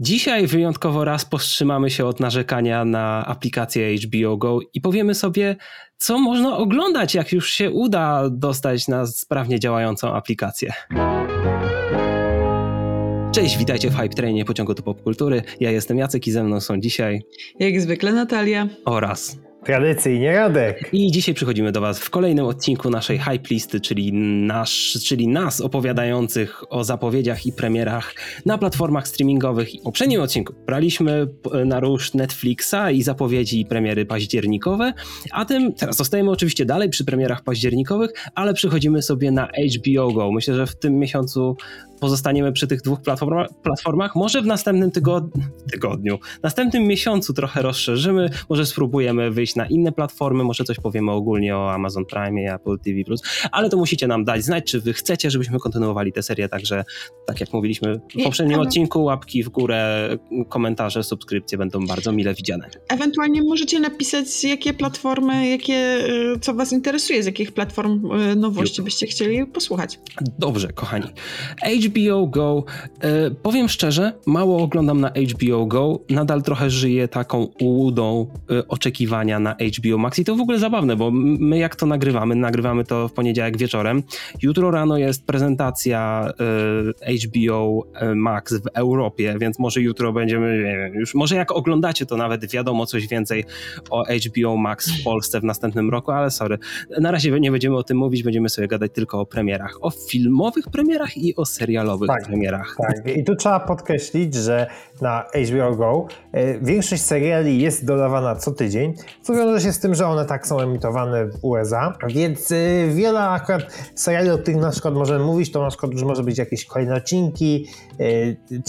Dzisiaj wyjątkowo raz powstrzymamy się od narzekania na aplikację HBO Go i powiemy sobie, co można oglądać, jak już się uda dostać na sprawnie działającą aplikację. Cześć, witajcie w Hype Trainie pociągu do popkultury. Ja jestem Jacek i ze mną są dzisiaj... Jak zwykle Natalia. Oraz... Tradycyjnie Radek. I dzisiaj przychodzimy do Was w kolejnym odcinku naszej hype listy, czyli, nasz, czyli nas opowiadających o zapowiedziach i premierach na platformach streamingowych. W poprzednim odcinku braliśmy na róż Netflixa i zapowiedzi i premiery październikowe, a tym teraz zostajemy oczywiście dalej przy premierach październikowych, ale przychodzimy sobie na HBO Go. Myślę, że w tym miesiącu pozostaniemy przy tych dwóch platformach, platformach. Może w następnym tygodniu, tygodniu, następnym miesiącu trochę rozszerzymy, może spróbujemy wyjść na inne platformy, może coś powiemy ogólnie o Amazon Prime i Apple TV+, ale to musicie nam dać znać, czy wy chcecie, żebyśmy kontynuowali tę serię, także tak jak mówiliśmy w poprzednim odcinku, łapki w górę, komentarze, subskrypcje będą bardzo mile widziane. Ewentualnie możecie napisać, jakie platformy, jakie, y, co was interesuje, z jakich platform y, nowości byście chcieli posłuchać. Dobrze, kochani. HBO Go, e, powiem szczerze, mało oglądam na HBO Go, nadal trochę żyję taką ułudą e, oczekiwania na HBO Max. I to w ogóle zabawne, bo my jak to nagrywamy, nagrywamy to w poniedziałek wieczorem, jutro rano jest prezentacja e, HBO Max w Europie, więc może jutro będziemy, nie wiem, już może jak oglądacie to nawet wiadomo coś więcej o HBO Max w Polsce w następnym roku, ale sorry, na razie nie będziemy o tym mówić, będziemy sobie gadać tylko o premierach, o filmowych premierach i o serialowych tak, premierach. Tak, i tu trzeba podkreślić, że na HBO Go e, większość seriali jest dodawana co tydzień, co wiąże się z tym, że one tak są emitowane w USA, więc e, wiele akurat seriali, o których na przykład możemy mówić, to na przykład już może być jakieś kolejne odcinki, e,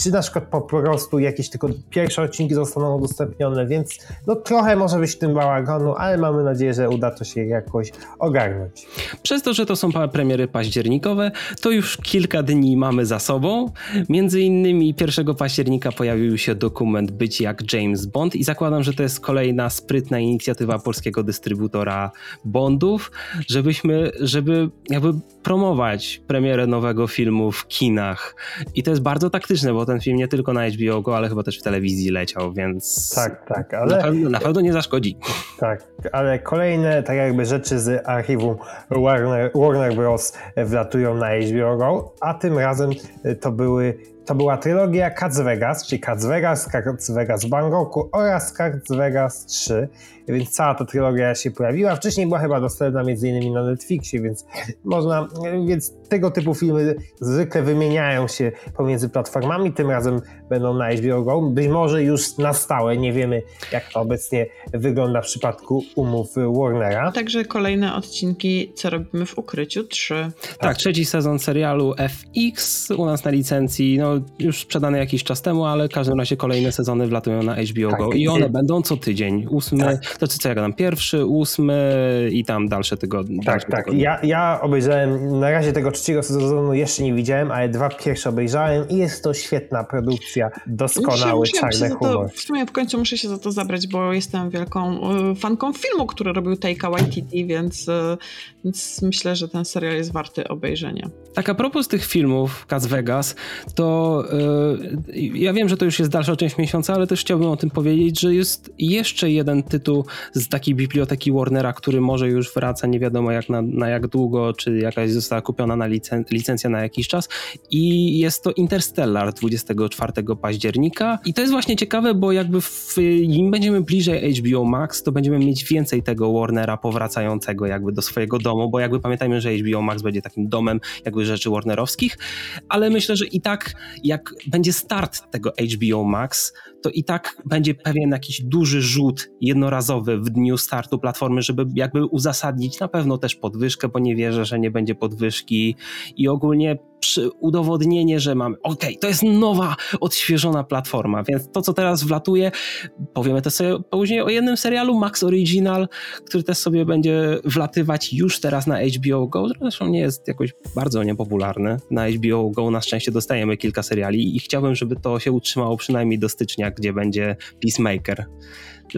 czy na przykład po prostu jakieś tylko pierwsze odcinki zostaną udostępnione, więc no trochę może być w tym bałaganu, ale mamy nadzieję, że uda to się jakoś ogarnąć. Przez to, że to są premiery październikowe, to już kilka dni mamy za sobą. Między innymi 1 października pojawił się dokument Być jak James Bond i zakładam, że to jest kolejna sprytna inicjatywa polskiego dystrybutora Bondów, żebyśmy, żeby jakby promować premierę nowego filmu w kinach. I to jest bardzo taktyczne, bo ten film nie tylko na HBO Go, ale chyba też w telewizji leciał, więc tak, tak, ale... na, pewno, na pewno nie zaszkodzi. Tak, ale kolejne tak jakby rzeczy z archiwum Warner, Warner Bros. wlatują na HBO Go, a tym razem to były to była trylogia Cats Vegas, czyli Cats Vegas, Cats Vegas w Bangkoku oraz Cats Vegas 3 więc cała ta trylogia się pojawiła. Wcześniej była chyba dostępna między innymi na Netflixie, więc można, więc tego typu filmy zwykle wymieniają się pomiędzy platformami, tym razem będą na HBO Go, być może już na stałe, nie wiemy jak to obecnie wygląda w przypadku umów Warnera. Także kolejne odcinki, co robimy w ukryciu, trzy. Tak, tak trzeci sezon serialu FX u nas na licencji, no już sprzedany jakiś czas temu, ale w każdym razie kolejne sezony wlatują na HBO tak. Go i one będą co tydzień, ósmy, tak to co ja gadam, pierwszy, ósmy i tam dalsze tygodnie. Tak, dalsze tak. Tygodnie. Ja, ja obejrzałem, na razie tego trzeciego sezonu jeszcze nie widziałem, ale dwa pierwsze obejrzałem i jest to świetna produkcja, doskonały, czarny humor. w sumie w końcu muszę się za to zabrać, bo jestem wielką e, fanką filmu, który robił Taika Waititi, więc, e, więc myślę, że ten serial jest warty obejrzenia. Tak a propos tych filmów Cas Vegas, to yy, ja wiem, że to już jest dalsza część miesiąca, ale też chciałbym o tym powiedzieć, że jest jeszcze jeden tytuł z takiej biblioteki Warnera, który może już wraca nie wiadomo jak na, na jak długo, czy jakaś została kupiona na licen licencja na jakiś czas. I jest to Interstellar 24 października. I to jest właśnie ciekawe, bo jakby w, im będziemy bliżej HBO Max, to będziemy mieć więcej tego Warnera powracającego jakby do swojego domu, bo jakby pamiętajmy, że HBO Max będzie takim domem jakby rzeczy Warnerowskich, ale myślę, że i tak jak będzie start tego HBO Max, to i tak będzie pewien jakiś duży rzut jednorazowy w dniu startu platformy, żeby jakby uzasadnić na pewno też podwyżkę, bo nie wierzę, że nie będzie podwyżki. I ogólnie udowodnienie, że mamy, ok, to jest nowa, odświeżona platforma, więc to, co teraz wlatuje, powiemy też sobie później o jednym serialu, Max Original, który też sobie będzie wlatywać już teraz na HBO Go, zresztą nie jest jakoś bardzo niepopularny. Na HBO Go na szczęście dostajemy kilka seriali i chciałbym, żeby to się utrzymało przynajmniej do stycznia, gdzie będzie Peacemaker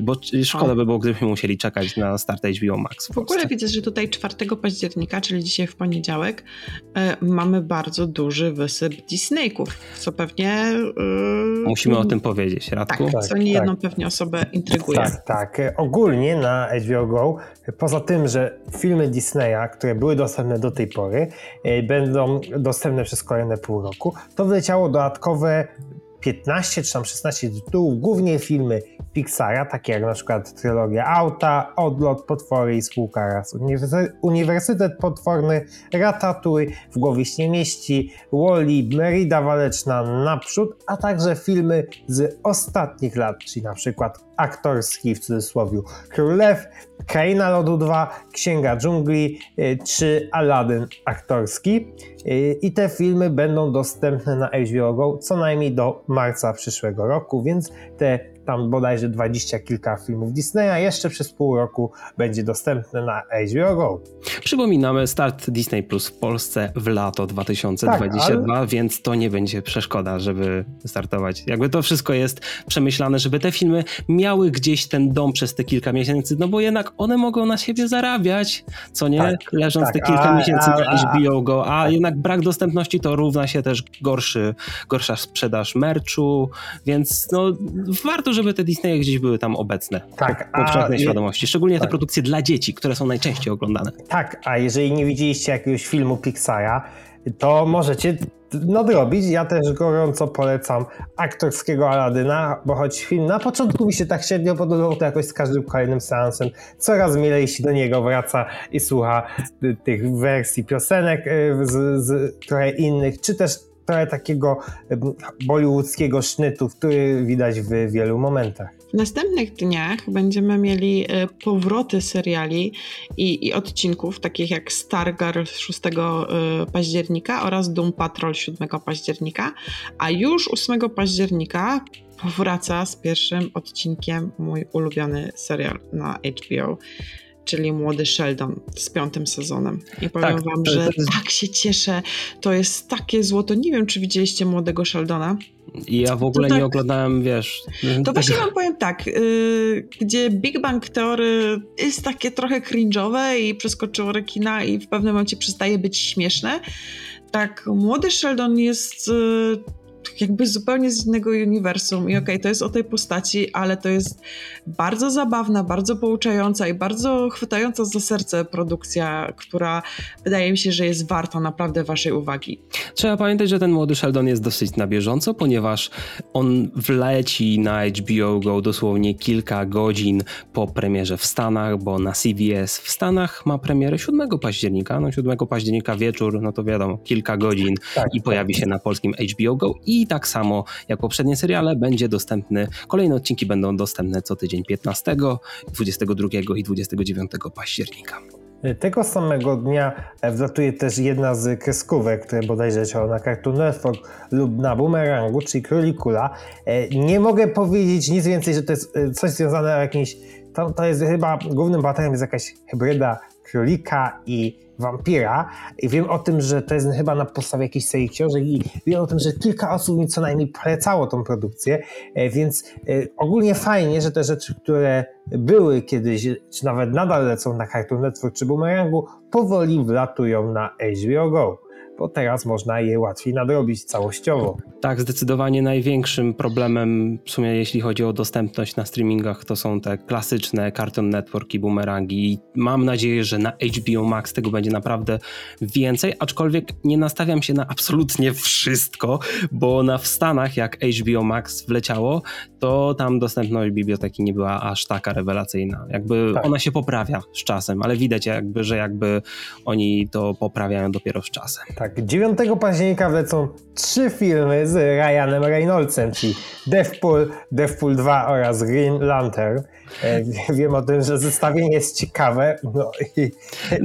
bo szkoda by było, gdybyśmy musieli czekać na start HBO Max. W, w ogóle widzę, że tutaj 4 października, czyli dzisiaj w poniedziałek, y, mamy bardzo bardzo duży wysyp Disneyków, co pewnie... Yy, Musimy o tym powiedzieć, Radku. Tak, co nie jedną tak. pewnie osobę intryguje. Tak, tak. Ogólnie na HBO Go, poza tym, że filmy Disneya, które były dostępne do tej pory, e, będą dostępne przez kolejne pół roku, to wleciało dodatkowe 15 czy tam 16 tytułów, głównie filmy Pixara, takie jak na przykład trylogia Auta, Odlot, Potwory i Spółka Raz, Uniwersytet Potworny, Ratatouille, W głowie się mieści, Wally, Merida Waleczna, Naprzód, a także filmy z ostatnich lat, czyli na przykład aktorski w cudzysłowie Królew, Kraina Lodu 2, Księga Dżungli y, czy Aladdin aktorski. Y, I te filmy będą dostępne na HBO Go co najmniej do marca przyszłego roku, więc te tam bodajże dwadzieścia kilka filmów Disneya jeszcze przez pół roku będzie dostępne na HBO Go. Przypominamy, start Disney Plus w Polsce w lato 2022, tak, ale... więc to nie będzie przeszkoda, żeby startować. Jakby to wszystko jest przemyślane, żeby te filmy miały gdzieś ten dom przez te kilka miesięcy, no bo jednak one mogą na siebie zarabiać, co nie? Tak, Leżąc tak, te kilka a, miesięcy a, na HBO Go, a tak. jednak brak dostępności to równa się też gorszy, gorsza sprzedaż merchu, więc no warto, żeby te Disneye gdzieś były tam obecne. Tak. Po, powszechnej świadomości. Szczególnie tak. te produkcje dla dzieci, które są najczęściej oglądane. Tak, a jeżeli nie widzieliście jakiegoś filmu Pixara, to możecie nadrobić. Ja też gorąco polecam aktorskiego Aladyna, bo choć film na początku mi się tak średnio podobał, to jakoś z każdym kolejnym seansem coraz milej się do niego wraca i słucha tych wersji piosenek y, z, z trochę innych, czy też trochę takiego bollywoodzkiego sznytu, który widać w wielu momentach. W następnych dniach będziemy mieli e, powroty seriali i, i odcinków, takich jak Stargirl 6 e, października oraz Doom Patrol 7 października, a już 8 października powraca z pierwszym odcinkiem mój ulubiony serial na HBO czyli młody Sheldon z piątym sezonem. I powiem tak, wam, że jest... tak się cieszę. To jest takie złoto. Nie wiem, czy widzieliście młodego Sheldona. I ja w ogóle tak, nie oglądałem, wiesz. To właśnie wam powiem tak, yy, gdzie Big Bang Theory jest takie trochę cringe'owe i przeskoczyło rekina i w pewnym momencie przestaje być śmieszne. Tak, młody Sheldon jest yy, jakby zupełnie z innego uniwersum. I okej, okay, to jest o tej postaci, ale to jest bardzo zabawna, bardzo pouczająca i bardzo chwytająca za serce produkcja, która wydaje mi się, że jest warta naprawdę waszej uwagi. Trzeba pamiętać, że ten młody Sheldon jest dosyć na bieżąco, ponieważ on wleci na HBO Go dosłownie kilka godzin po premierze w Stanach, bo na CBS w Stanach ma premierę 7 października. No 7 października wieczór, no to wiadomo, kilka godzin tak, i pojawi się na polskim HBO Go i tak samo jak poprzednie seriale będzie dostępny, kolejne odcinki będą dostępne co tydzień 15, 22 i 29 października. Tego samego dnia wlatuje też jedna z kreskówek, które bodajże leciało na Cartoon Network lub na Boomerangu, czyli Królikula. E, nie mogę powiedzieć nic więcej, że to jest e, coś związane z jakimś... To, to jest chyba, głównym bohaterem jest jakaś hybryda królika i wampira i wiem o tym, że to jest chyba na podstawie jakiejś serii książek i wiem o tym, że kilka osób mi co najmniej polecało tą produkcję, e, więc e, ogólnie fajnie, że te rzeczy, które były kiedyś, czy nawet nadal lecą na Cartoon Network czy Boomerangu, powoli wlatują na HBO Go bo teraz można je łatwiej nadrobić całościowo. Tak, zdecydowanie największym problemem w sumie jeśli chodzi o dostępność na streamingach to są te klasyczne Cartoon Network i boomerangi i mam nadzieję, że na HBO Max tego będzie naprawdę więcej, aczkolwiek nie nastawiam się na absolutnie wszystko, bo na w Stanach jak HBO Max wleciało, to tam dostępność biblioteki nie była aż taka rewelacyjna. Jakby tak. ona się poprawia z czasem, ale widać jakby, że jakby oni to poprawiają dopiero z czasem. Tak, 9 października wlecą trzy filmy z Ryanem Reynoldsem, czyli Deathpool, Deathpool 2 oraz Green Lantern. E, wiem o tym, że zestawienie jest ciekawe. No i...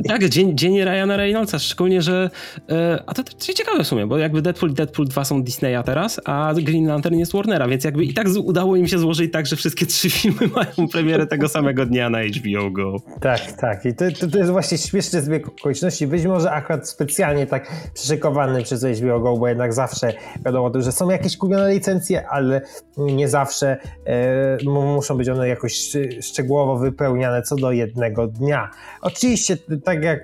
Tak, dzień, dzień Ryana Reynoldsa, szczególnie, że e, a to, to ciekawe w sumie, bo jakby Deadpool i Deadpool 2 są Disneya teraz, a Green Lantern jest Warnera, więc jakby i tak udało im się złożyć tak, że wszystkie trzy filmy mają premierę tego samego dnia na HBO Go. Tak, tak. I to, to, to jest właśnie śmieszny zbieg okoliczności. Być może akurat specjalnie tak przyszykowany przez HBO Go, bo jednak zawsze wiadomo, że są jakieś kupione licencje, ale nie zawsze e, muszą być one jakoś szczegółowo wypełniane co do jednego dnia. Oczywiście, tak jak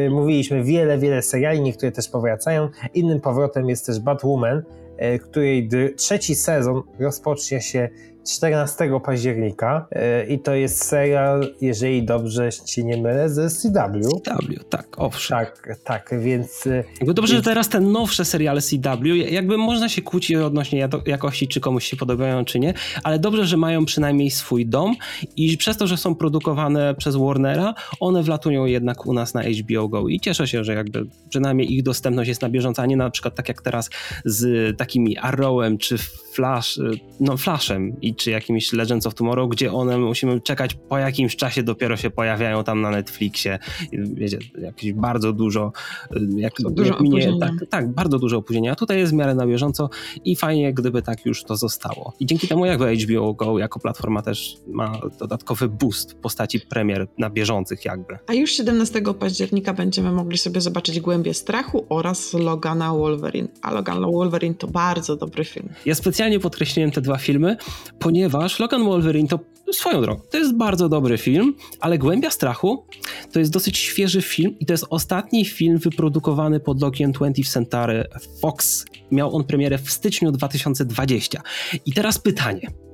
e, mówiliśmy, wiele, wiele seriali, niektóre też powracają. Innym powrotem jest też Batwoman, e, której trzeci sezon rozpocznie się 14 października e, i to jest serial, jeżeli dobrze się nie mylę, ze CW. CW, tak, owszem. Tak, tak, więc... E, jakby dobrze, więc... że teraz te nowsze seriale CW, jakby można się kłócić odnośnie jakości, czy komuś się podobają, czy nie, ale dobrze, że mają przynajmniej swój dom i przez to, że są produkowane przez Warnera, one wlatują jednak u nas na HBO Go i cieszę się, że jakby przynajmniej ich dostępność jest na bieżąco, a nie na przykład tak jak teraz z takimi Arrowem, czy Flash, no Flashem i czy jakimś Legends of Tomorrow, gdzie one musimy czekać po jakimś czasie dopiero się pojawiają tam na Netflixie. Wiecie, jakieś bardzo dużo, y, jak, dużo jak minie, tak, tak, bardzo dużo opóźnienia. Tutaj jest w miarę na bieżąco i fajnie, gdyby tak już to zostało. I dzięki temu jakby HBO Go jako platforma też ma dodatkowy boost w postaci premier na bieżących jakby. A już 17 października będziemy mogli sobie zobaczyć Głębie Strachu oraz Logana Wolverine. A Logan Wolverine to bardzo dobry film. Ja specjalnie podkreśliłem te dwa filmy, ponieważ ponieważ Logan Wolverine to swoją drogą, to jest bardzo dobry film, ale Głębia Strachu to jest dosyć świeży film i to jest ostatni film wyprodukowany pod logiem 20th Century Fox. Miał on premierę w styczniu 2020. I teraz pytanie.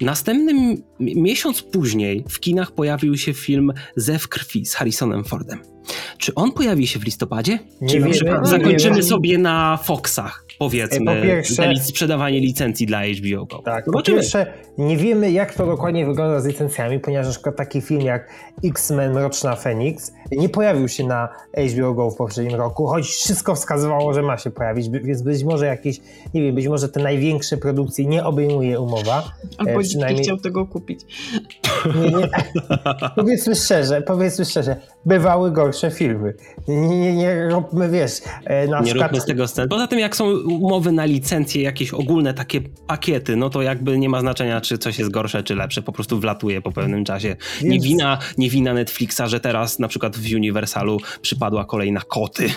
Następnym miesiąc później w kinach pojawił się film Zew krwi z Harrisonem Fordem. Czy on pojawi się w listopadzie? Nie Czy zakończymy sobie na Foxach? powiedzmy, po pierwsze, sprzedawanie licencji dla HBO Go. Tak, po pierwsze nie wiemy jak to dokładnie wygląda z licencjami, ponieważ na przykład taki film jak X-Men Mroczna Phoenix nie pojawił się na HBO Go w poprzednim roku, choć wszystko wskazywało, że ma się pojawić, więc być może jakieś, nie wiem, być może te największe produkcje nie obejmuje umowa. Albo e, przynajmniej... chciał tego kupić. Nie, nie. powiedzmy szczerze, powiedzmy szczerze, bywały gorsze filmy. Nie, nie, nie róbmy, wiesz, e, na nie przykład... róbmy z tego scen. Poza tym jak są umowy na licencje, jakieś ogólne takie pakiety, no to jakby nie ma znaczenia, czy coś jest gorsze, czy lepsze, po prostu wlatuje po pewnym czasie. Nie wina, nie wina Netflixa, że teraz na przykład w Universalu przypadła kolejna koty.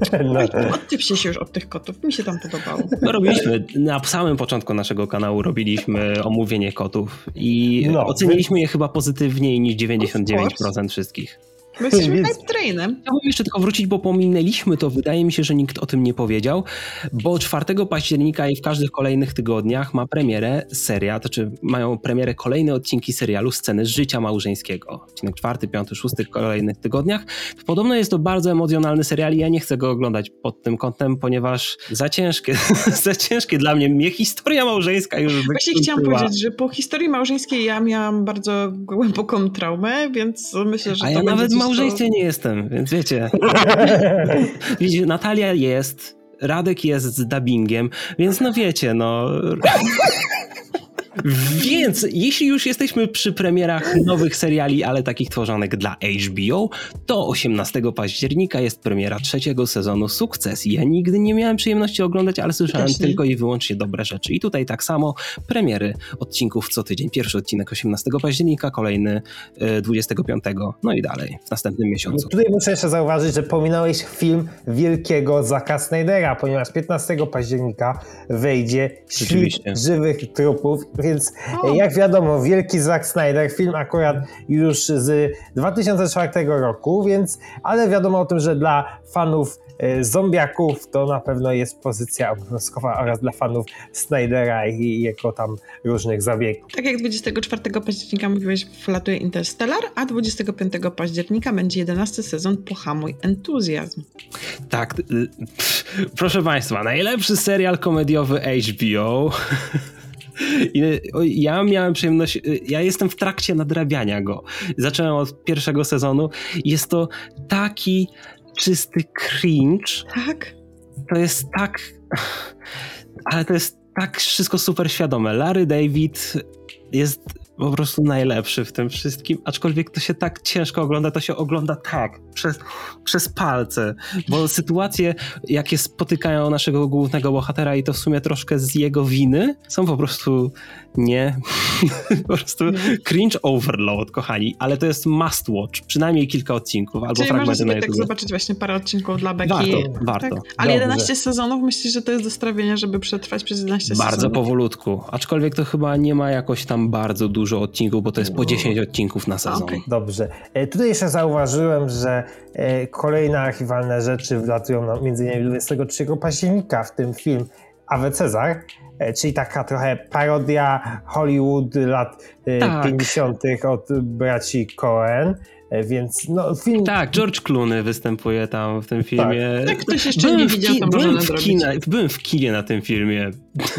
No. Odtyp się już od tych kotów, mi się tam podobało. No, robiliśmy, na samym początku naszego kanału robiliśmy omówienie kotów i no, oceniliśmy je chyba pozytywniej niż 99% wszystkich. My jesteśmy hype trainem. Chciałbym jeszcze tylko wrócić, bo pominęliśmy to. Wydaje mi się, że nikt o tym nie powiedział, bo 4 października i w każdych kolejnych tygodniach ma premierę seria, to znaczy mają premierę kolejne odcinki serialu Sceny z życia małżeńskiego. Odcinek 4, 5, 6 w kolejnych tygodniach. Podobno jest to bardzo emocjonalny serial i ja nie chcę go oglądać pod tym kątem, ponieważ za ciężkie, za ciężkie dla mnie. Mnie historia małżeńska już Właśnie chciałam powiedzieć, że po historii małżeńskiej ja miałam bardzo głęboką traumę, więc myślę, że A to ja nawet małżeństwie nie jestem, więc wiecie. wiecie. Natalia jest, Radek jest z dubbingiem, więc no wiecie, no... Więc jeśli już jesteśmy przy premierach nowych seriali, ale takich tworzonych dla HBO, to 18 października jest premiera trzeciego sezonu Sukces. Ja nigdy nie miałem przyjemności oglądać, ale słyszałem tylko i wyłącznie dobre rzeczy. I tutaj tak samo premiery odcinków co tydzień. Pierwszy odcinek 18 października, kolejny 25, e, no i dalej w następnym miesiącu. Tutaj muszę jeszcze zauważyć, że pominąłeś film wielkiego Zaka Snydera, ponieważ 15 października wejdzie Świt żywych trupów więc o. jak wiadomo, wielki Zack Snyder, film akurat już z 2004 roku, więc, ale wiadomo o tym, że dla fanów e, zombiaków to na pewno jest pozycja obowiązkowa oraz dla fanów Snydera i jego tam różnych zabiegów. Tak jak 24 października mówiłeś, wlatuje Interstellar, a 25 października będzie 11 sezon Pohamuj Entuzjazm. Tak, proszę Państwa, najlepszy serial komediowy HBO ja miałem przyjemność, ja jestem w trakcie nadrabiania go. Zacząłem od pierwszego sezonu. Jest to taki czysty cringe. Tak. To jest tak. Ale to jest tak wszystko super świadome. Larry David jest po prostu najlepszy w tym wszystkim, aczkolwiek to się tak ciężko ogląda, to się ogląda tak, przez, przez palce, bo sytuacje, jakie spotykają naszego głównego bohatera i to w sumie troszkę z jego winy, są po prostu nie, po prostu cringe overload, kochani, ale to jest must watch, przynajmniej kilka odcinków albo Czyli fragmenty można na sobie YouTube. tak zobaczyć właśnie parę odcinków dla Beki. Warto, warto. Tak? Ale Dobrze. 11 sezonów myślisz, że to jest do strawienia, żeby przetrwać przez 11 Bardzo sezonów? powolutku, aczkolwiek to chyba nie ma jakoś tam bardzo dużo odcinków, bo to jest po 10 odcinków na sezon. okej. Dobrze. E, Tutaj jeszcze zauważyłem, że e, kolejne archiwalne rzeczy wlatują na między innymi 23 października, w tym film Awe Cezar, e, czyli taka trochę parodia Hollywood lat e, Tak. 50. od braci Coen, e, więc no film... Tak, George Clooney występuje tam w tym filmie. Jak ktoś jeszcze nie w widział, to może byłem, w kina, byłem w kinie na tym filmie.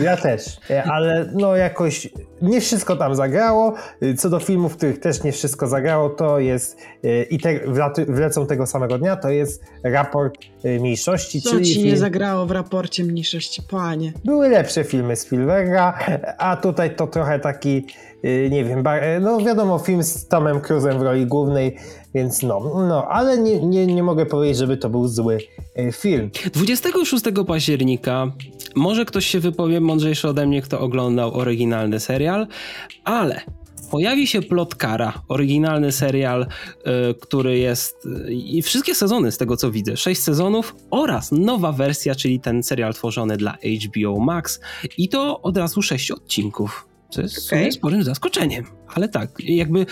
Ja też, ale no jakoś nie wszystko tam zagrało. E, Co do filmów, w których też nie wszystko zagrało, to jest e, i te wlecą tego samego dnia, to jest raport e, mniejszości, Co czyli ci nie film, zagrało w raporcie mniejszości, panie? były lepsze filmy Spielberga, a tutaj to trochę taki, nie wiem, no wiadomo, film z Tomem Cruise'em w roli głównej, więc no, no ale nie, nie, nie mogę powiedzieć, żeby to był zły film. 26 października może ktoś się wypowie mądrzejszy ode mnie, kto oglądał oryginalny serial, ale pojawi się Plotkara, oryginalny serial, y, który jest y, i wszystkie sezony z tego co widzę, 6 sezonów oraz nowa wersja, czyli ten serial tworzony dla HBO Max i to od razu 6 odcinków. Co jest Okej. sporym zaskoczeniem. Ale tak, jakby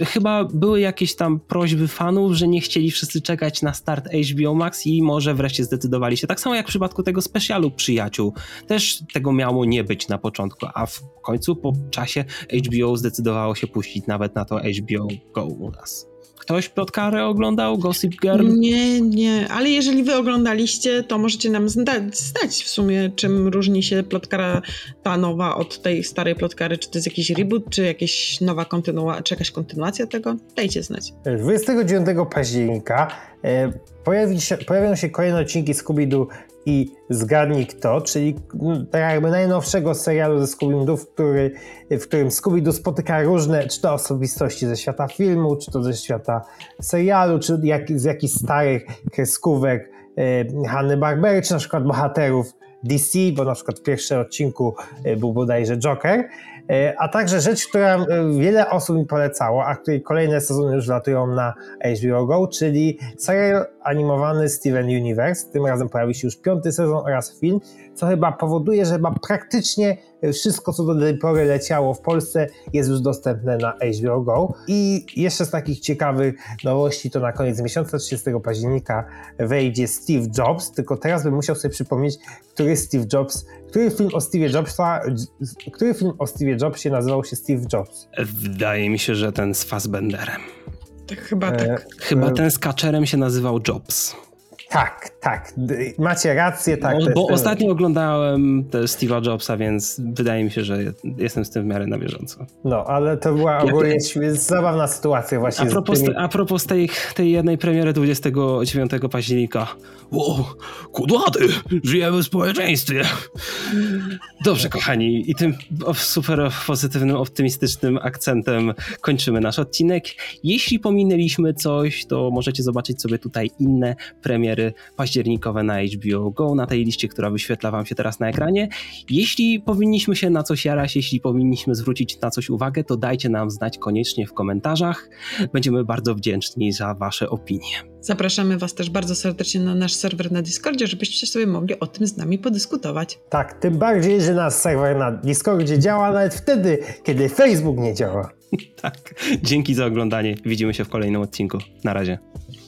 e, chyba były jakieś tam prośby fanów, że nie chcieli wszyscy czekać na start HBO Max i może wreszcie zdecydowali się. Tak samo jak w przypadku tego specjalu Przyjaciół. Też tego miało nie być na początku, a w końcu po czasie HBO zdecydowało się puścić nawet na to HBO Go u nas. Ktoś plotkarę oglądał? Gossip Girl? Nie, nie, ale jeżeli wy oglądaliście, to możecie nam zda- znać w sumie, czym różni się plotkara ta nowa od tej starej plotkary. Czy to jest jakiś reboot, czy jakaś nowa kontynuacja, czy jakaś kontynuacja tego? Dajcie znać. 29 października e, pojawi się, pojawią się kolejne odcinki Scooby-Doo i Zgadnij Kto, czyli mm, tak jakby najnowszego serialu ze Scooby-Doo, w, który, w którym Scooby-Doo spotyka różne, czy to osobistości ze świata filmu, czy to ze świata serialu, czy jak, z jakichś starych kreskówek e, Hanny Barbery, czy na przykład bohaterów DC, bo na przykład w pierwszym odcinku e, był bodajże Joker, E, a także rzecz, która e, wiele osób mi polecało, a której kolejne sezony już latują na HBO Go, czyli serial animowany Steven Universe. Tym razem pojawi się już piąty sezon oraz film, co chyba powoduje, że chyba praktycznie wszystko, co do tej pory leciało w Polsce, jest już dostępne na HBO Go. I jeszcze z takich ciekawych nowości, to na koniec miesiąca 30 października wejdzie Steve Jobs, tylko teraz bym musiał sobie przypomnieć, który Steve Jobs, który film o Steve Jobsa, który film o Steve Jobsie nazywał się Steve Jobs. Wydaje mi się, że ten z Fassbenderem. Tak chyba E, tak. Chyba e, ten z kaczerem się nazywał Jobs. Tak, tak, macie rację, tak. jest bo ostatnio oglądałem te Steve'a Jobsa, więc wydaje mi się, że jestem z tym w miarę na bieżąco. No, ale to była ogólnie zabawna sytuacja właśnie A propos, tymi... a propos tej, tej jednej premiery 29 października. Wow, kudłaty, żyjemy w społeczeństwie. Dobrze, kochani, i tym super pozytywnym, optymistycznym akcentem kończymy nasz odcinek. Jeśli pominęliśmy coś, to możecie zobaczyć sobie tutaj inne premiery październikowe na HBO Go, na tej liście, która wyświetla wam się teraz na ekranie. Jeśli powinniśmy się na coś jarać, jeśli powinniśmy zwrócić na coś uwagę, to dajcie nam znać koniecznie w komentarzach. Będziemy bardzo wdzięczni za wasze opinie. Zapraszamy Was też bardzo serdecznie na nasz serwer na Discordzie, żebyście sobie mogli o tym z nami podyskutować. Tak, tym bardziej, że nasz serwer na Discordzie działa nawet wtedy, kiedy Facebook nie działa. Tak. Dzięki za oglądanie. Widzimy się w kolejnym odcinku. Na razie.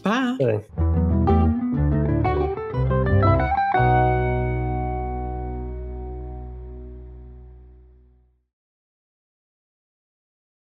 Pa! Ej.